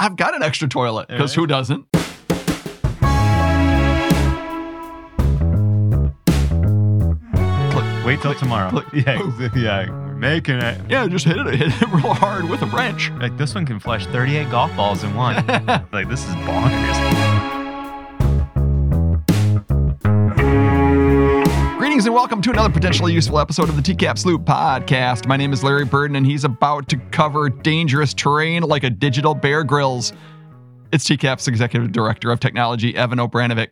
I've got an extra toilet because who doesn't? Wait till tomorrow. click. yeah, ex- yeah, we're making it. Yeah, just hit it, hit it real hard with a wrench. Like this one can flush 38 golf balls in one. like this is bonkers. And welcome to another potentially useful episode of the TCAPS Loop podcast. My name is Larry Burden, and he's about to cover dangerous terrain like a digital Bear Grylls. It's TCAPS Executive Director of Technology, Evan Obranovic.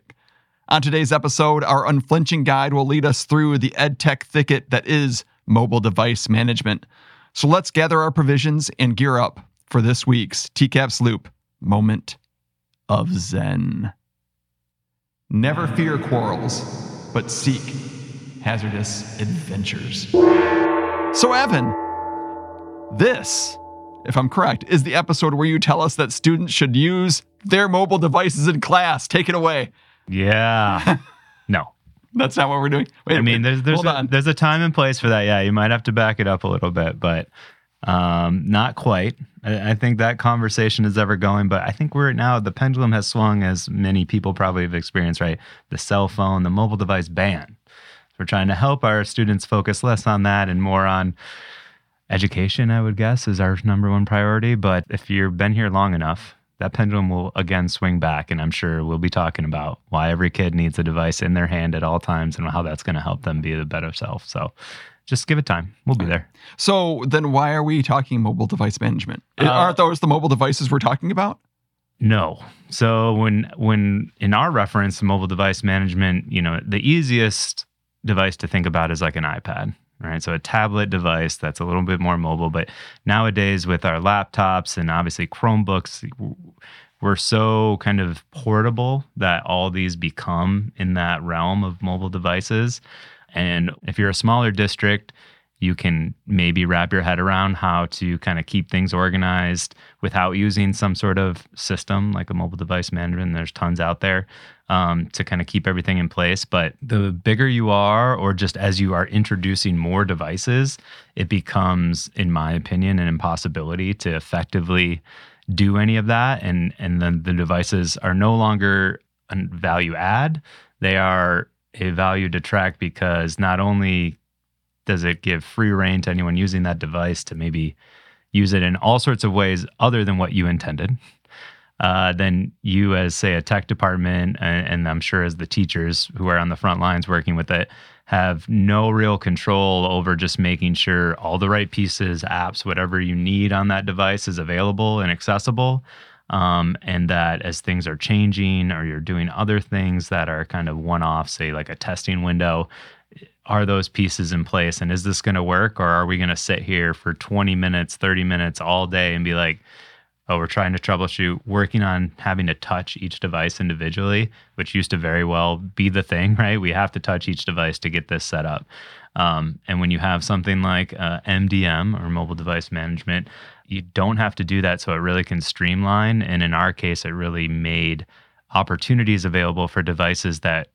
On today's episode, our unflinching guide will lead us through the edtech thicket that is mobile device management. So let's gather our provisions and gear up for this week's TCAPS Loop Moment of Zen. Never fear quarrels, but seek hazardous adventures. So, Evan, this, if I'm correct, is the episode where you tell us that students should use their mobile devices in class. Take it away. Yeah. No. That's not what we're doing. Wait, I mean, there's there's a, there's a time and place for that. Yeah, you might have to back it up a little bit, but um, not quite. I, I think that conversation is ever going, but I think we're now the pendulum has swung, as many people probably have experienced. Right, the cell phone, the mobile device ban. We're trying to help our students focus less on that and more on education. I would guess is our number one priority. But if you've been here long enough, that pendulum will again swing back. And I'm sure we'll be talking about why every kid needs a device in their hand at all times and how that's going to help them be the better self. So just give it time. We'll be there. so, then why are we talking mobile device management? Uh, Aren't those the mobile devices we're talking about? No. So when when in our reference mobile device management, you know, the easiest device to think about is like an iPad, right? So a tablet device that's a little bit more mobile, but nowadays with our laptops and obviously Chromebooks, we're so kind of portable that all these become in that realm of mobile devices. And if you're a smaller district, you can maybe wrap your head around how to kind of keep things organized without using some sort of system like a mobile device management. There's tons out there um, to kind of keep everything in place. But the bigger you are, or just as you are introducing more devices, it becomes, in my opinion, an impossibility to effectively do any of that. And and then the devices are no longer a value add; they are a value detract because not only does it give free reign to anyone using that device to maybe use it in all sorts of ways other than what you intended. Uh, then you as say a tech department and, and i'm sure as the teachers who are on the front lines working with it have no real control over just making sure all the right pieces apps whatever you need on that device is available and accessible. Um, and that as things are changing or you're doing other things that are kind of one off say like a testing window are those pieces in place? And is this going to work or are we going to sit here for 20 minutes 30 minutes all day and be like oh we're trying to troubleshoot working on having to touch each device individually which used to very well be the thing right? We have to touch each device to get this set up. Um, and when you have something like uh, mdm or mobile device management you don't have to do that so it really can streamline. And in our case it really made opportunities available for devices that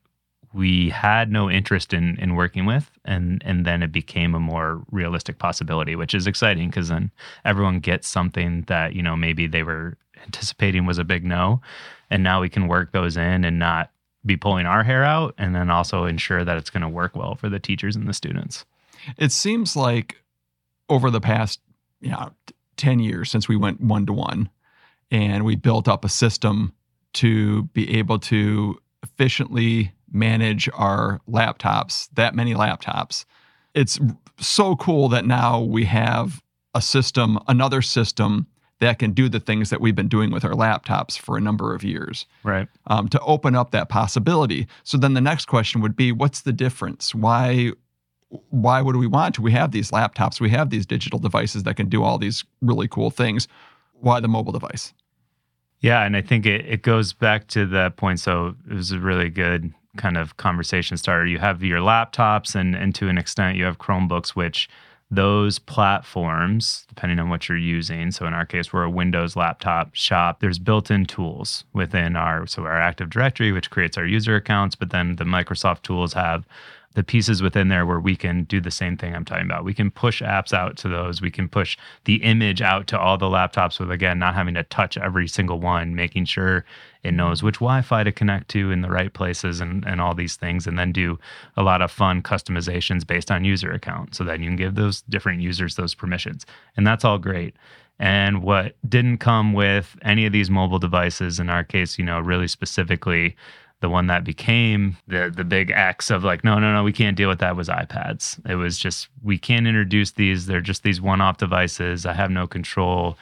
we had no interest in in working with and and then it became a more realistic possibility which is exciting because then everyone gets something that you know maybe they were anticipating was a big no and now we can work those in and not be pulling our hair out and then also ensure that it's going to work well for the teachers and the students. It seems like over the past yeah, t- 10 years since we went one to one and we built up a system to be able to efficiently manage our laptops, that many laptops. It's so cool that now we have a system, another system that can do the things that we've been doing with our laptops for a number of years right um, to open up that possibility. So then the next question would be, what's the difference? Why why would we want to? We have these laptops, we have these digital devices that can do all these really cool things. Why the mobile device? Yeah, and I think it, it goes back to that point. So it was a really good kind of conversation starter. You have your laptops and and to an extent you have Chromebooks, which those platforms, depending on what you're using. So in our case, we're a Windows laptop shop. There's built-in tools within our so our Active Directory, which creates our user accounts, but then the Microsoft tools have the pieces within there where we can do the same thing I'm talking about. We can push apps out to those. We can push the image out to all the laptops with, again, not having to touch every single one, making sure it mm-hmm. knows which Wi Fi to connect to in the right places and, and all these things. And then do a lot of fun customizations based on user account so that you can give those different users those permissions. And that's all great. And what didn't come with any of these mobile devices, in our case, you know, really specifically, the one that became the the big X of like, no, no, no, we can't deal with that was iPads. It was just we can't introduce these. They're just these one-off devices. I have no control.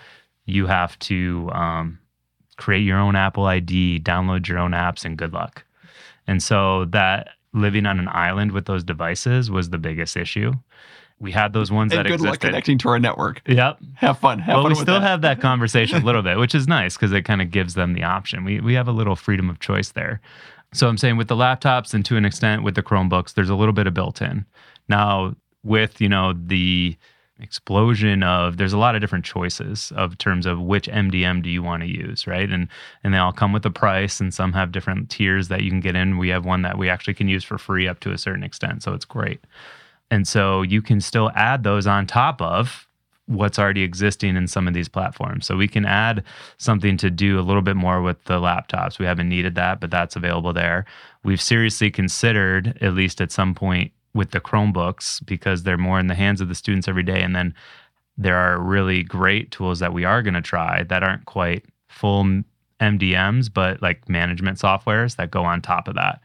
You have to um, create your own Apple ID, download your own apps, and good luck. And so that living on an island with those devices was the biggest issue. We had those ones and that good existed. luck connecting to our network. Yep. Have fun. Have well, fun we still that. have that conversation a little bit, which is nice because it kind of gives them the option. We we have a little freedom of choice there. So I'm saying with the laptops and to an extent with the Chromebooks, there's a little bit of built-in. Now with you know the explosion of there's a lot of different choices of terms of which MDM do you want to use, right? And and they all come with a price and some have different tiers that you can get in. We have one that we actually can use for free up to a certain extent, so it's great. And so you can still add those on top of what's already existing in some of these platforms. So we can add something to do a little bit more with the laptops. We haven't needed that, but that's available there. We've seriously considered, at least at some point, with the Chromebooks because they're more in the hands of the students every day. And then there are really great tools that we are going to try that aren't quite full MDMs, but like management softwares that go on top of that.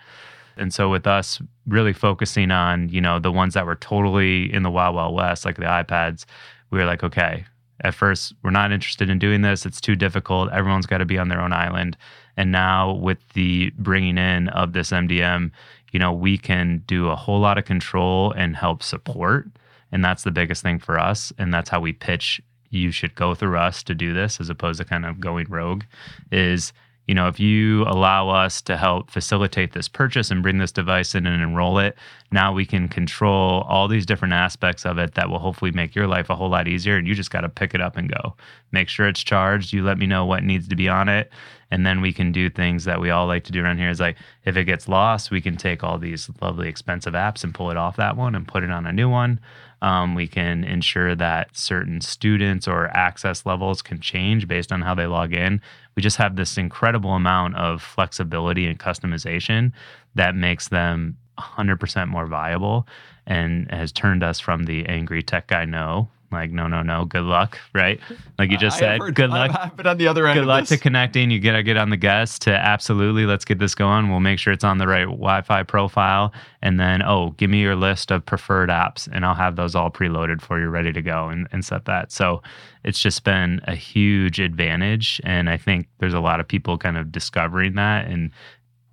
And so with us really focusing on, you know, the ones that were totally in the wild wild west, like the iPads, we were like, okay, at first we're not interested in doing this. It's too difficult. Everyone's got to be on their own island. And now with the bringing in of this MDM, you know, we can do a whole lot of control and help support. And that's the biggest thing for us. And that's how we pitch you should go through us to do this as opposed to kind of going rogue is you know, if you allow us to help facilitate this purchase and bring this device in and enroll it, now we can control all these different aspects of it that will hopefully make your life a whole lot easier. And you just got to pick it up and go. Make sure it's charged. You let me know what needs to be on it. And then we can do things that we all like to do around here is like if it gets lost, we can take all these lovely expensive apps and pull it off that one and put it on a new one. Um, we can ensure that certain students or access levels can change based on how they log in. We just have this incredible amount of flexibility and customization that makes them 100% more viable and has turned us from the angry tech guy no like no no no good luck right like you just I said heard- good luck I've been on the other end. good luck this. to connecting. You gotta get on the guest to absolutely let's get this going. We'll make sure it's on the right Wi-Fi profile, and then oh, give me your list of preferred apps, and I'll have those all preloaded for you, ready to go, and, and set that. So it's just been a huge advantage, and I think there's a lot of people kind of discovering that, and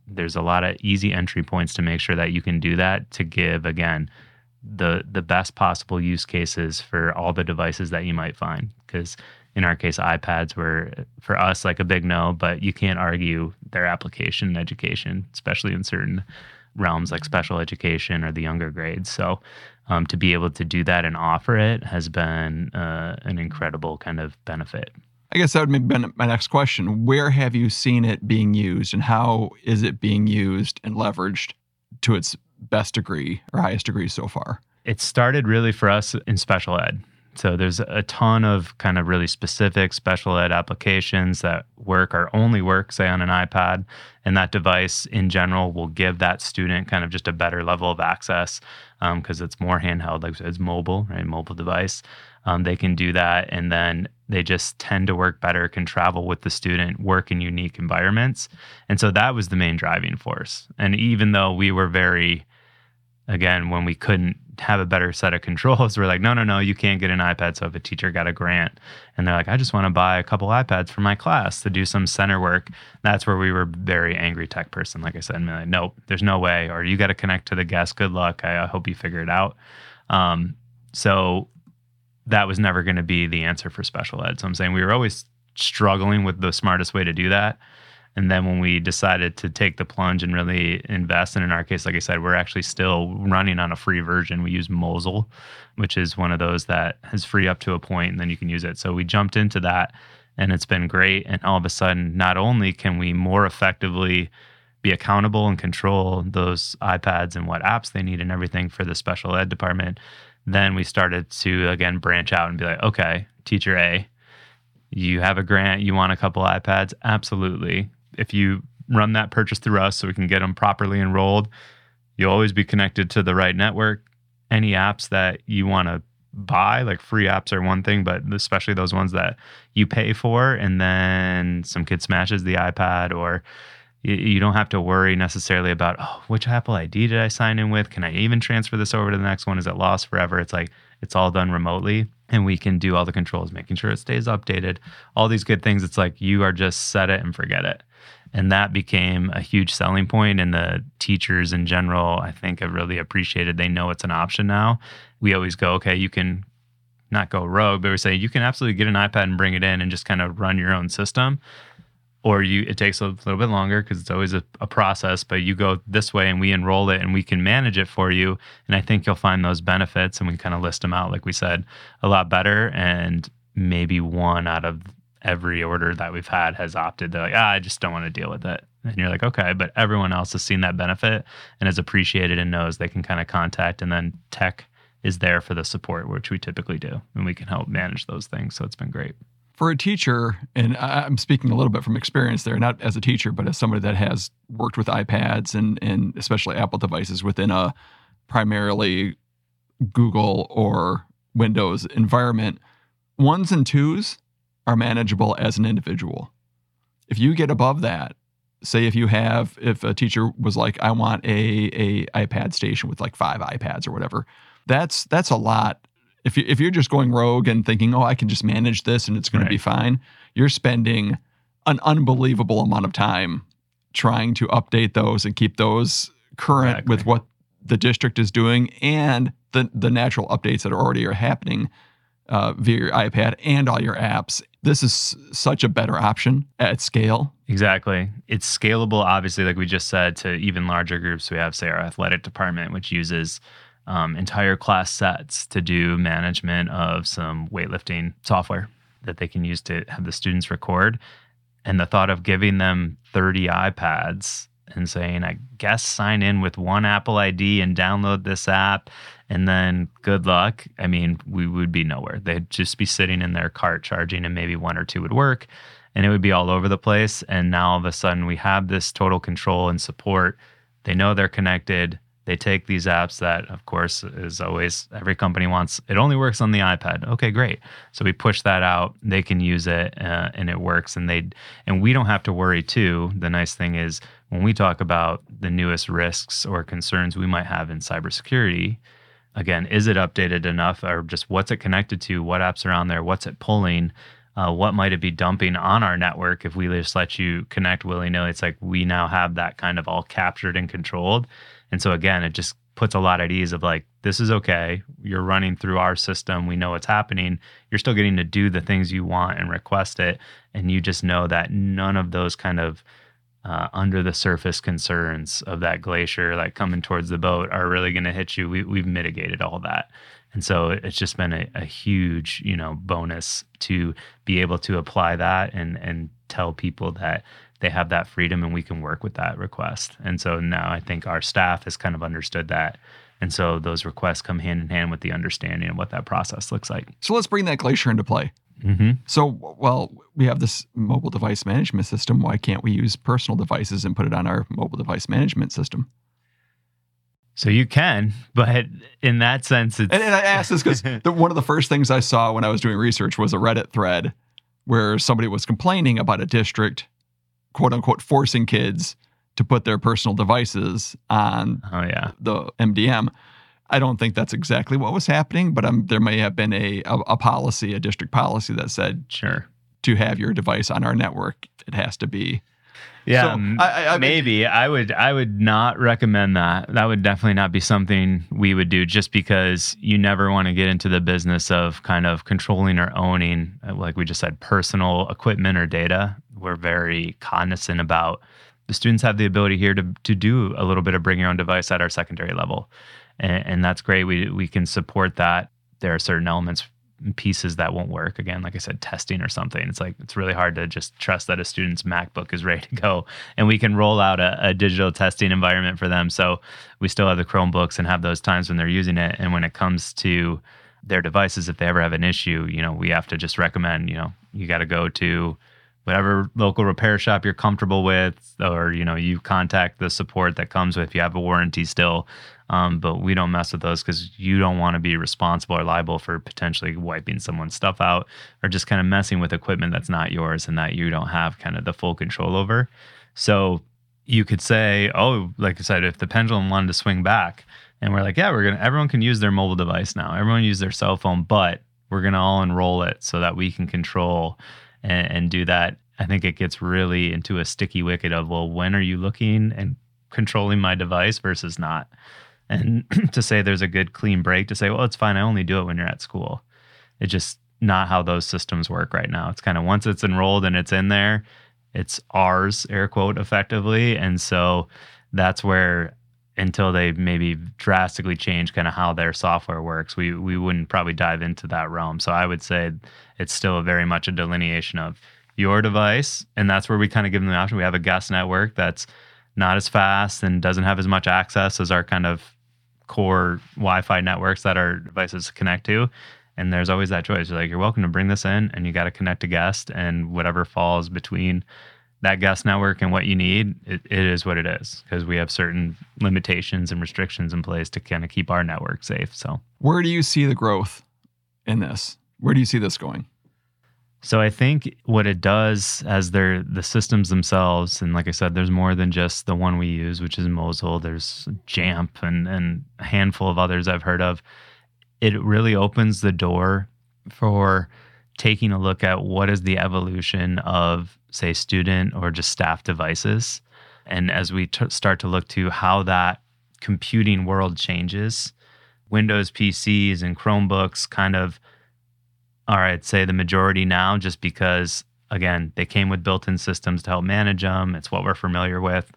there's a lot of easy entry points to make sure that you can do that to give again the the best possible use cases for all the devices that you might find. Because in our case ipads were for us like a big no but you can't argue their application in education especially in certain realms like special education or the younger grades. So um, to be able to do that and offer it has been uh, an incredible kind of benefit. I guess that would have been my next question. Where have you seen it being used and how is it being used and leveraged to its best degree or highest degree so far? it started really for us in special ed. So there's a ton of kind of really specific special ed applications that work or only work, say, on an iPad. And that device in general will give that student kind of just a better level of access because it's more handheld, like it's mobile, right? Mobile device. Um, they can do that. And then they just tend to work better, can travel with the student, work in unique environments. And so that was the main driving force. And even though we were very, again, when we couldn't have a better set of controls, we're like, no, no, no, you can't get an iPad. So if a teacher got a grant and they're like, I just want to buy a couple iPads for my class to do some center work, that's where we were very angry tech person. Like I said, and like, nope, there's no way. Or you got to connect to the guest. Good luck. I, hope you figure it out. Um, so that was never going to be the answer for special ed. So I'm saying we were always struggling with the smartest way to do that. And then when we decided to take the plunge and really invest, and in our case, like I said, we're actually still running on a free version. We use Mosyle, which is one of those that is free up to a point, and then you can use it. So we jumped into that, and it's been great. And all of a sudden, not only can we more effectively be accountable and control those iPads and what apps they need and everything for the special ed department, then we started to again branch out and be like, okay, teacher A, you have a grant, you want a couple iPads? Absolutely. If you run that purchase through us so we can get them properly enrolled, you'll always be connected to the right network. Any apps that you want to buy, like free apps are one thing, but especially those ones that you pay for, and then some kid smashes the iPad or you, don't have to worry necessarily about oh which apple id did i sign in with? Can i even transfer this over to the next one? Is it lost forever? It's like it's all done remotely and we can do all the controls making sure it stays updated all these good things. It's like you are just set it and forget it. And that became a huge selling point. and the teachers in general i think have really appreciated. They know it's an option now. We always go okay you can not go rogue but we say you can absolutely get an ipad and bring it in and just kind of run your own system or you it takes a little bit longer because it's always a, a, process but you go this way and we enroll it and we can manage it for you. And i think you'll find those benefits and we kind of list them out like we said a lot better. And maybe one out of every order that we've had has opted they're like ah, i just don't want to deal with it. And you're like okay. But everyone else has seen that benefit and has appreciated and knows they can kind of contact. And then tech is there for the support which we typically do and we can help manage those things. So it's been great for a teacher, and I'm speaking a little bit from experience there, not as a teacher, but as somebody that has worked with iPads and, and especially Apple devices within a primarily Google or Windows environment, ones and twos are manageable as an individual. If you get above that, say if you have if a teacher was like i want a a ipad station with like five ipads or whatever that's that's a lot if you if you're just going rogue and thinking, "Oh, I can just manage this and it's going right. to be fine," you're spending an unbelievable amount of time trying to update those and keep those current exactly. with what the district is doing and the the natural updates that are already are happening uh, via your iPad and all your apps. This is such a better option at scale. Exactly. It's scalable, obviously, like we just said, to even larger groups. We have, say, our athletic department, which uses um, entire class sets to do management of some weightlifting software that they can use to have the students record. And the thought of giving them 30 iPads and saying, I guess sign in with one Apple ID and download this app, and then good luck. I mean, we would be nowhere. They'd just be sitting in their cart charging, and maybe one or two would work, and it would be all over the place. And now all of a sudden, we have this total control and support. They know they're connected they take these apps that of course is always every company wants it only works on the ipad. Okay great. So we push that out. They can use it uh, and it works. And they and we don't have to worry too. The nice thing is when we talk about the newest risks or concerns we might have in cybersecurity again is it updated enough or just what's it connected to? What apps are on there? What's it pulling? Uh, what might it be dumping on our network if we just let you connect willy-nilly? It's like we now have that kind of all captured and controlled and so again, it just puts a lot at ease of like, this is okay. You're running through our system. We know what's happening. You're still getting to do the things you want and request it. And you just know that none of those kind of uh, under the surface concerns of that glacier, like coming towards the boat, are really going to hit you. We, we've mitigated all that. And so it's just been a, a huge, you know, bonus to be able to apply that and and tell people that they have that freedom and we can work with that request. And so now I think our staff has kind of understood that. And so those requests come hand in hand with the understanding of what that process looks like. So let's bring that Glacier into play. Mm-hmm. So, well, we have this mobile device management system. Why can't we use personal devices and put it on our mobile device management system? So you can, but in that sense, it's. And, and I asked this because one of the first things I saw when I was doing research was a Reddit thread where somebody was complaining about a district quote unquote forcing kids to put their personal devices on oh, yeah. the MDM. I don't think that's exactly what was happening, but um, there may have been a, a, a policy, a district policy that said, sure, to have your device on our network, it has to be. Yeah, so, I, I, maybe I would. I would not recommend that. That would definitely not be something we would do, just because you never want to get into the business of kind of controlling or owning, uh, like we just said, personal equipment or data we're very cognizant about the students have the ability here to to do a little bit of bring your own device at our secondary level, and, and that's great. We we can support that. There are certain elements pieces that won't work. Again, like I said, testing or something. It's like it's really hard to just trust that a student's MacBook is ready to go, and we can roll out a, a digital testing environment for them. So we still have the Chromebooks and have those times when they're using it. And when it comes to their devices, if they ever have an issue, you know, we have to just recommend, you know, you got to go to whatever local repair shop you're comfortable with, or you know, you contact the support that comes with. You have a warranty still, um, but we don't mess with those because you don't want to be responsible or liable for potentially wiping someone's stuff out or just kind of messing with equipment that's not yours and that you don't have kind of the full control over. So you could say, oh, like I said, if the pendulum wanted to swing back, and we're like, yeah, we're gonna everyone can use their mobile device now. Everyone use their cell phone, but we're gonna all enroll it so that we can control and, and do that. I think it gets really into a sticky wicket of, well, when are you looking and controlling my device versus not? And to say there's a good clean break to say, well, it's fine. I only do it when you're at school. It's just not how those systems work right now. It's kind of once it's enrolled and it's in there, it's ours, air quote, effectively. And so that's where until they maybe drastically change kind of how their software works, we we wouldn't probably dive into that realm. So I would say it's still very much a delineation of your device, and that's where we kind of give them the option. We have a guest network that's not as fast and doesn't have as much access as our kind of core Wi-Fi networks that our devices connect to. And there's always that choice. You're like, you're welcome to bring this in, and you got to connect a guest, and whatever falls between that guest network and what you need, it, it is what it is because we have certain limitations and restrictions in place to kind of keep our network safe. So, where do you see the growth in this? Where do you see this going? So I think what it does as they're the systems themselves, and like I said, there's more than just the one we use, which is Mosyle. There's Jamf and and a handful of others I've heard of. It really opens the door for taking a look at what is the evolution of, say, student or just staff devices, and as we t- start to look to how that computing world changes, Windows PCs and Chromebooks kind of all right, say the majority now, just because, again, they came with built in systems to help manage them. It's what we're familiar with.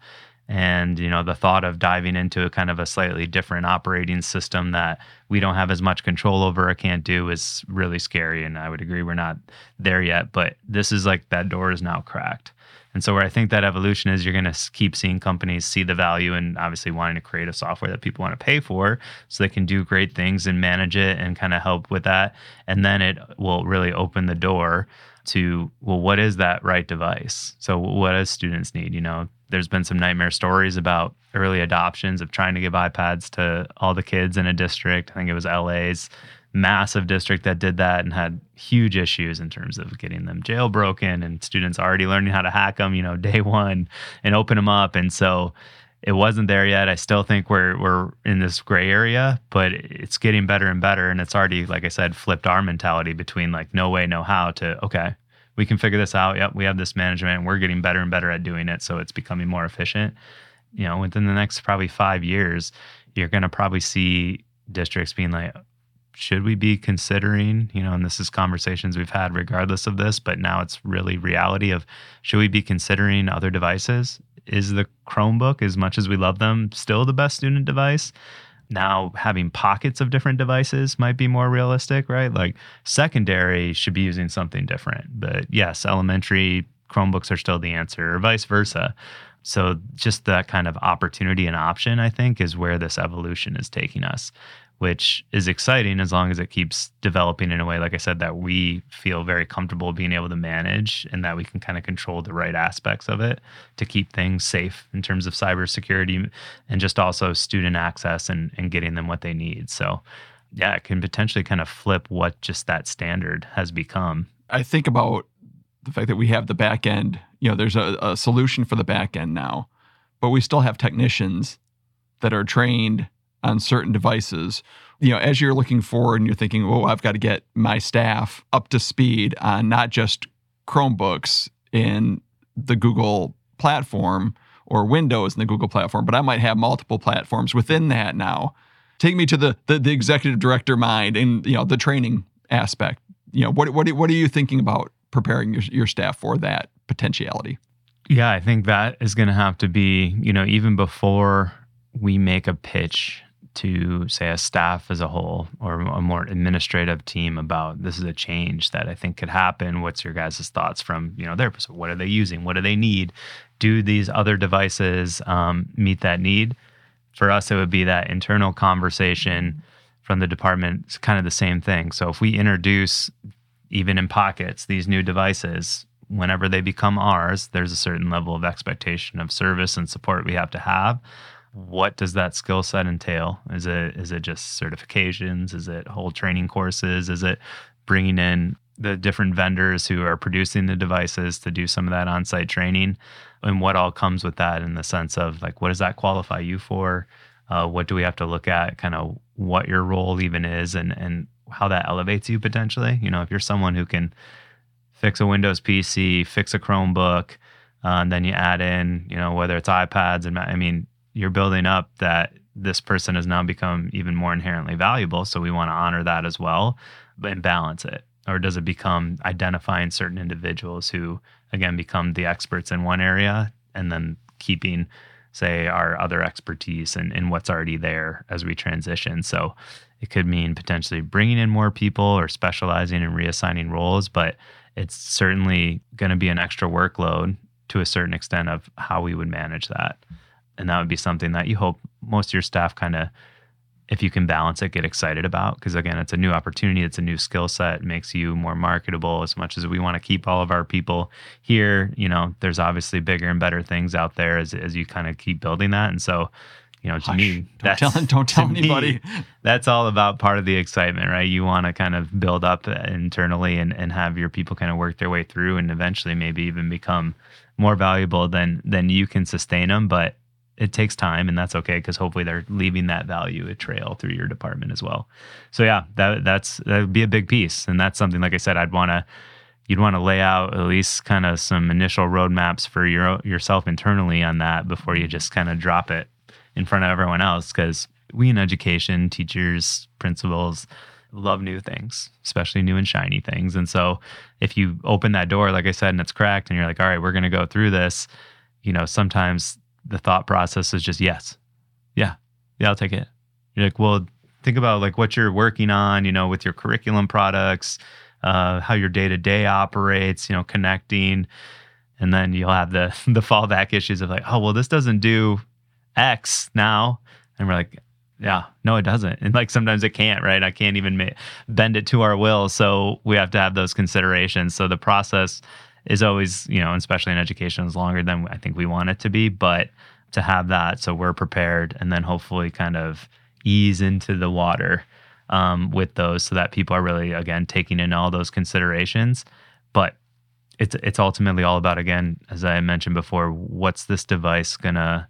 And, you know, the thought of diving into a kind of a slightly different operating system that we don't have as much control over or can't do is really scary. And I would agree we're not there yet. But this is like that door is now cracked. And so, where I think that evolution is, you're going to keep seeing companies see the value and obviously wanting to create a software that people want to pay for so they can do great things and manage it and kind of help with that. And then it will really open the door to, well, what is that right device? So, what does students need? You know, there's been some nightmare stories about early adoptions of trying to give iPads to all the kids in a district. I think it was LA's massive district that did that and had huge issues in terms of getting them jailbroken and students already learning how to hack them, you know, day one and open them up. And so it wasn't there yet. I still think we're we're in this gray area, but it's getting better and better. And it's already, like I said, flipped our mentality between like no way, no how to okay, we can figure this out. Yep, we have this management and we're getting better and better at doing it. So it's becoming more efficient. You know, within the next probably five years, you're gonna probably see districts being like, should we be considering, you know, and this is conversations we've had regardless of this, but now it's really reality of should we be considering other devices? Is the Chromebook, as much as we love them, still the best student device? Now having pockets of different devices might be more realistic, right? Like secondary should be using something different. But yes, elementary Chromebooks are still the answer, or vice versa. So just that kind of opportunity and option, I think, is where this evolution is taking us which is exciting as long as it keeps developing in a way, like I said, that we feel very comfortable being able to manage and that we can kind of control the right aspects of it to keep things safe in terms of cybersecurity and just also student access and, and getting them what they need. So, yeah, it can potentially kind of flip what just that standard has become. I think about the fact that we have the back end, you know, there's a, a solution for the back end now, but we still have technicians that are trained on certain devices. You know, as you're looking forward and you're thinking, oh, I've got to get my staff up to speed on not just Chromebooks in the Google platform or Windows in the Google platform, but I might have multiple platforms within that now. Take me to the the, the executive director mind and you know the training aspect. You know, what what what are you thinking about preparing your, your staff for that potentiality? Yeah, I think that is going to have to be, you know, even before we make a pitch to say a staff as a whole or a more administrative team about this is a change that I think could happen. What's your guys' thoughts from you know their? What are they using? What do they need? Do these other devices um, meet that need? For us, it would be that internal conversation from the department. It's kind of the same thing. So if we introduce even in pockets these new devices, whenever they become ours, there's a certain level of expectation of service and support we have to have what does that skill set entail? Is it is it just certifications? Is it whole training courses? Is it bringing in the different vendors who are producing the devices to do some of that on-site training and what all comes with that in the sense of like what does that qualify you for uh, what do we have to look at kind of what your role even is and and how that elevates you potentially you know if you're someone who can fix a windows pc fix a chromebook uh, and then you add in you know whether it's ipads and i mean you're building up that this person has now become even more inherently valuable. So we want to honor that as well and balance it. Or does it become identifying certain individuals who, again, become the experts in one area and then keeping, say, our other expertise and, in what's already there as we transition? So it could mean potentially bringing in more people or specializing and reassigning roles, but it's certainly going to be an extra workload to a certain extent of how we would manage that and that would be something that you hope most of your staff kind of if you can balance it get excited about because again it's a new opportunity it's a new skill set makes you more marketable as much as we want to keep all of our people here. You know there's obviously bigger and better things out there as, as you kind of keep building that and so you know to Hush, me don't tell, don't tell anybody me, that's all about part of the excitement right? You want to kind of build up uh, internally and, and have your people kind of work their way through and eventually maybe even become more valuable than than you can sustain them but it takes time and that's okay because hopefully they're leaving that value a trail through your department as well. So yeah that that's that would be a big piece and that's something like i said i'd want to you'd want to lay out at least kind of some initial roadmaps for your yourself internally on that before you just kind of drop it in front of everyone else because we in education teachers principals love new things especially new and shiny things and so if you open that door like i said and it's cracked and you're like all right we're going to go through this you know sometimes the thought process is just yes. Yeah. Yeah, I'll take it. You're like, well, think about like what you're working on, you know, with your curriculum products, uh, how your day to day operates, you know, connecting. And then you'll have the the fallback issues of like, oh, well, this doesn't do X now. And we're like, yeah, no, it doesn't. And like sometimes it can't, right? I can't even ma- bend it to our will. So we have to have those considerations. So the process is always, you know, especially in education, is longer than I think we want it to be. But to have that, so we're prepared, and then hopefully kind of ease into the water um, with those, so that people are really again taking in all those considerations. But it's it's ultimately all about again, as I mentioned before, what's this device gonna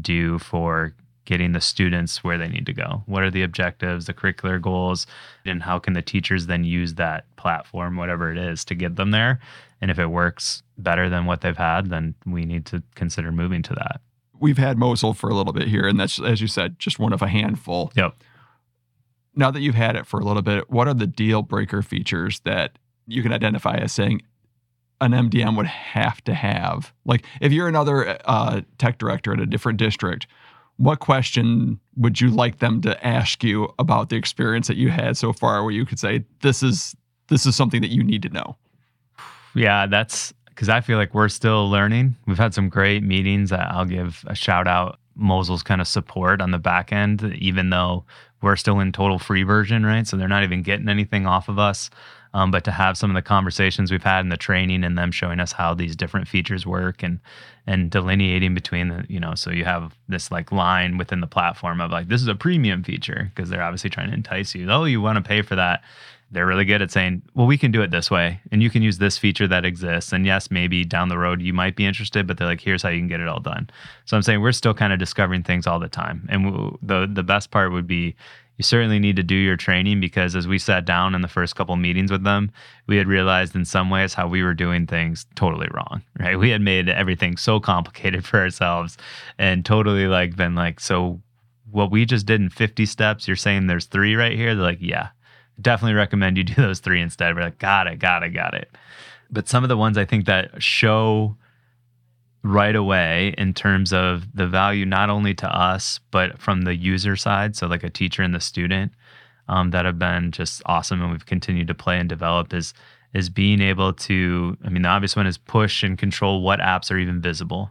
do for getting the students where they need to go? What are the objectives, the curricular goals, and how can the teachers then use that platform, whatever it is, to get them there? And if it works better than what they've had, then we need to consider moving to that. We've had Mosyle for a little bit here, and that's, as you said, just one of a handful. Yep. Now that you've had it for a little bit, what are the deal breaker features that you can identify as saying an MDM would have to have? Like, if you're another uh, tech director at a different district, what question would you like them to ask you about the experience that you had so far where you could say this is this is something that you need to know yeah, that's because I feel like we're still learning. We've had some great meetings. I'll give a shout out Mosyle's kind of support on the back end, even though we're still in total free version, right? So they're not even getting anything off of us. Um, but to have some of the conversations we've had in the training and them showing us how these different features work and and delineating between the you know so you have this like line within the platform of like this is a premium feature because they're obviously trying to entice you oh you want to pay for that they're really good at saying, well, we can do it this way and you can use this feature that exists. And yes, maybe down the road you might be interested, but they're like, here's how you can get it all done. So I'm saying we're still kind of discovering things all the time. And the, the best part would be you certainly need to do your training because as we sat down in the first couple meetings with them, we had realized in some ways how we were doing things totally wrong, right? We had made everything so complicated for ourselves and totally like been like, so what we just did in 50 steps, you're saying there's three right here? They're like, yeah definitely recommend you do those three instead. We're like, got it, got it, got it. But some of the ones I think that show right away in terms of the value not only to us but from the user side so like a teacher and the student um, that have been just awesome and we've continued to play and develop is is being able to i mean the obvious one is push and control what apps are even visible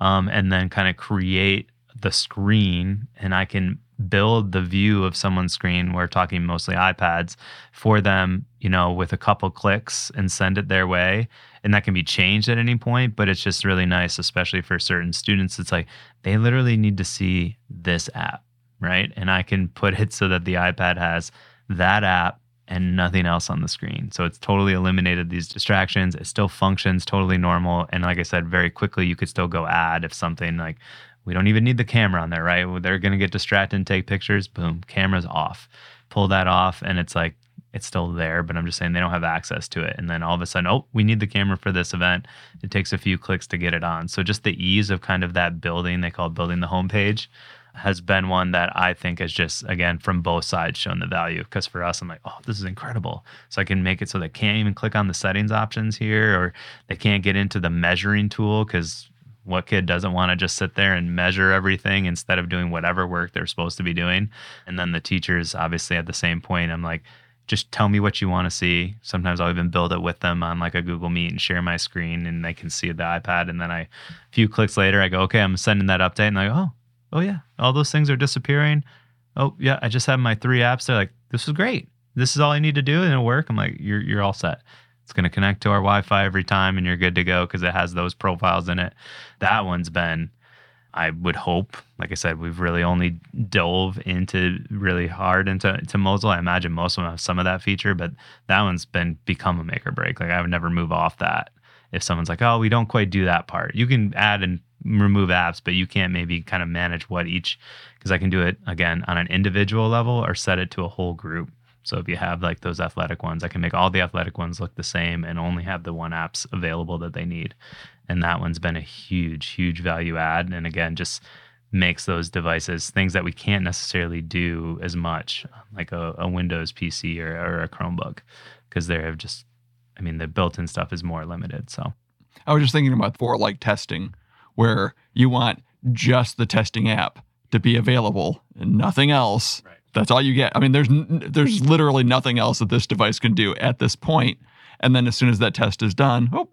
um, and then kind of create the screen and i can build the view of someone's screen we're talking mostly ipads for them you know with a couple clicks and send it their way and that can be changed at any point but it's just really nice especially for certain students it's like they literally need to see this app right and i can put it so that the ipad has that app and nothing else on the screen. So it's totally eliminated these distractions. It still functions totally normal. And like I said, very quickly, you could still go add if something like we don't even need the camera on there, right? They're going to get distracted and take pictures. Boom, camera's off. Pull that off, and it's like it's still there, but I'm just saying they don't have access to it. And then all of a sudden, oh, we need the camera for this event. It takes a few clicks to get it on. So just the ease of kind of that building, they call building the homepage has been one that I think has just again from both sides shown the value. Because for us, I'm like, oh, this is incredible. So I can make it so they can't even click on the settings options here, or they can't get into the measuring tool because what kid doesn't want to just sit there and measure everything instead of doing whatever work they're supposed to be doing? And then the teachers, obviously, at the same point, I'm like, just tell me what you want to see. Sometimes I'll even build it with them on like a Google Meet and share my screen and they can see the iPad. And then I, a few clicks later, I go, okay, I'm sending that update. And I go, oh, oh yeah, all those things are disappearing. Oh yeah, I just have my three apps. They're like, this is great. This is all I need to do and it'll work. I'm like, you're you're all set. It's going to connect to our Wi-Fi every time, and you're good to go because it has those profiles in it. That one's been, I would hope, like I said, we've really only dove into really hard into to Mosyle. I imagine most of them have some of that feature, but that one's been become a make or break. Like I would never move off that. If someone's like, oh, we don't quite do that part, you can add and remove apps, but you can't maybe kind of manage what each because I can do it again on an individual level or set it to a whole group. So if you have like those athletic ones, I can make all the athletic ones look the same and only have the one apps available that they need. And that one's been a huge, huge value add. And again, just makes those devices things that we can't necessarily do as much, like a, a Windows PC or, or a Chromebook, because they have just, I mean, the built in stuff is more limited. So I was just thinking about for like testing, where you want just the testing app to be available and nothing else. Right. That's all you get. I mean, there's there's literally nothing else that this device can do at this point. And then as soon as that test is done, oh,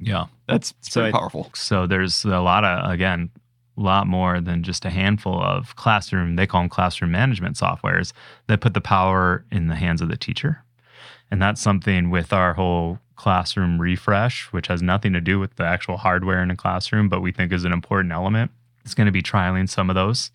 yeah, that's so pretty powerful. So there's a lot of again, a lot more than just a handful of classroom. They call them classroom management softwares that put the power in the hands of the teacher. And that's something with our whole classroom refresh, which has nothing to do with the actual hardware in a classroom, but we think is an important element. It's going to be trialing some of those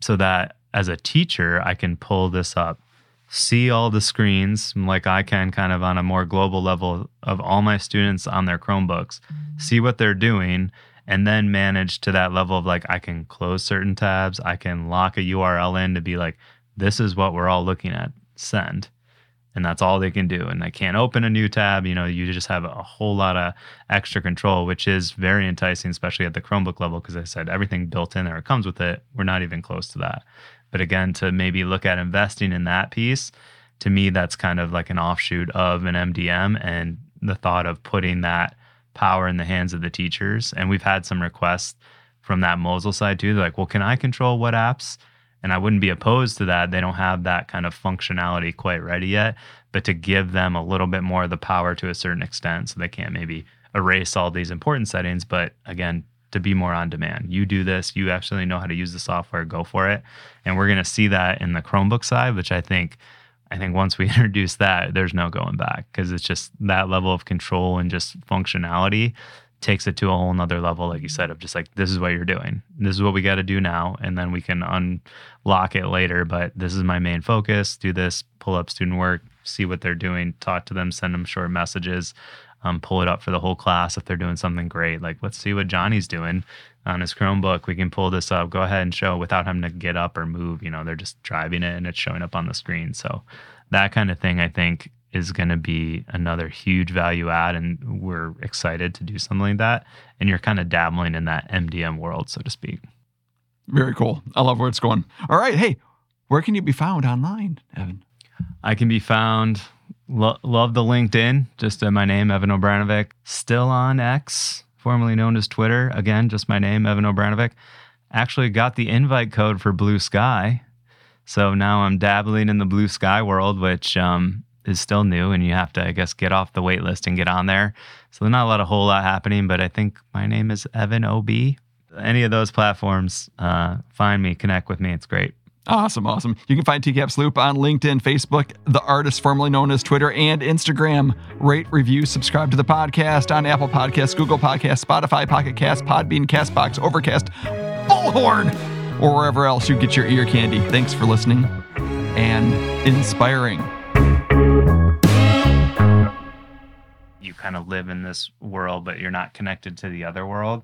so that as a teacher, I can pull this up, see all the screens like I can kind of on a more global level of all my students on their Chromebooks, see what they're doing, and then manage to that level of like I can close certain tabs, I can lock a URL in to be like, this is what we're all looking at, send. And that's all they can do. And they can't open a new tab. You know, you just have a whole lot of extra control, which is very enticing, especially at the Chromebook level, because I said everything built in there, it comes with it. We're not even close to that. But again, to maybe look at investing in that piece, to me, that's kind of like an offshoot of an MDM and the thought of putting that power in the hands of the teachers. And we've had some requests from that Mosyle side too. They're like, well, can I control what apps? And I wouldn't be opposed to that. They don't have that kind of functionality quite ready yet, but to give them a little bit more of the power to a certain extent so they can't maybe erase all these important settings, but again, to be more on demand. You do this, you actually know how to use the software, go for it. And we're going to see that in the Chromebook side, which I think I think once we introduce that, there's no going back because it's just that level of control and just functionality takes it to a whole nother level, like you said, of just like this is what you're doing. This is what we got to do now. And then we can unlock it later. But this is my main focus. Do this, pull up student work, see what they're doing, talk to them, send them short messages um, pull it up for the whole class if they're doing something great. Like, let's see what Johnny's doing on his Chromebook. We can pull this up, go ahead and show without having to get up or move. You know, they're just driving it and it's showing up on the screen. So, that kind of thing, I think, is going to be another huge value add. And we're excited to do something like that. And you're kind of dabbling in that MDM world, so to speak. Very cool. I love where it's going. All right. Hey, where can you be found online, Evan? I can be found Lo- love the LinkedIn. Just uh, my name, Evan Obranovic. Still on X, formerly known as Twitter. Again, just my name, Evan Obranovic. Actually, got the invite code for Blue Sky. So now I'm dabbling in the Blue Sky world, which um, is still new, and you have to, I guess, get off the wait list and get on there. So there's not a lot, a whole lot happening, but I think my name is Evan OB. Any of those platforms, uh, find me, connect with me. It's great. Awesome, awesome. You can find TCAPS Loop on LinkedIn, Facebook, the artist formerly known as Twitter, and Instagram. Rate, review, subscribe to the podcast on Apple Podcasts, Google Podcasts, Spotify, Pocket Cast, Podbean, Castbox, Overcast, Bullhorn, or wherever else you get your ear candy. Thanks for listening and inspiring. You kind of live in this world, but you're not connected to the other world.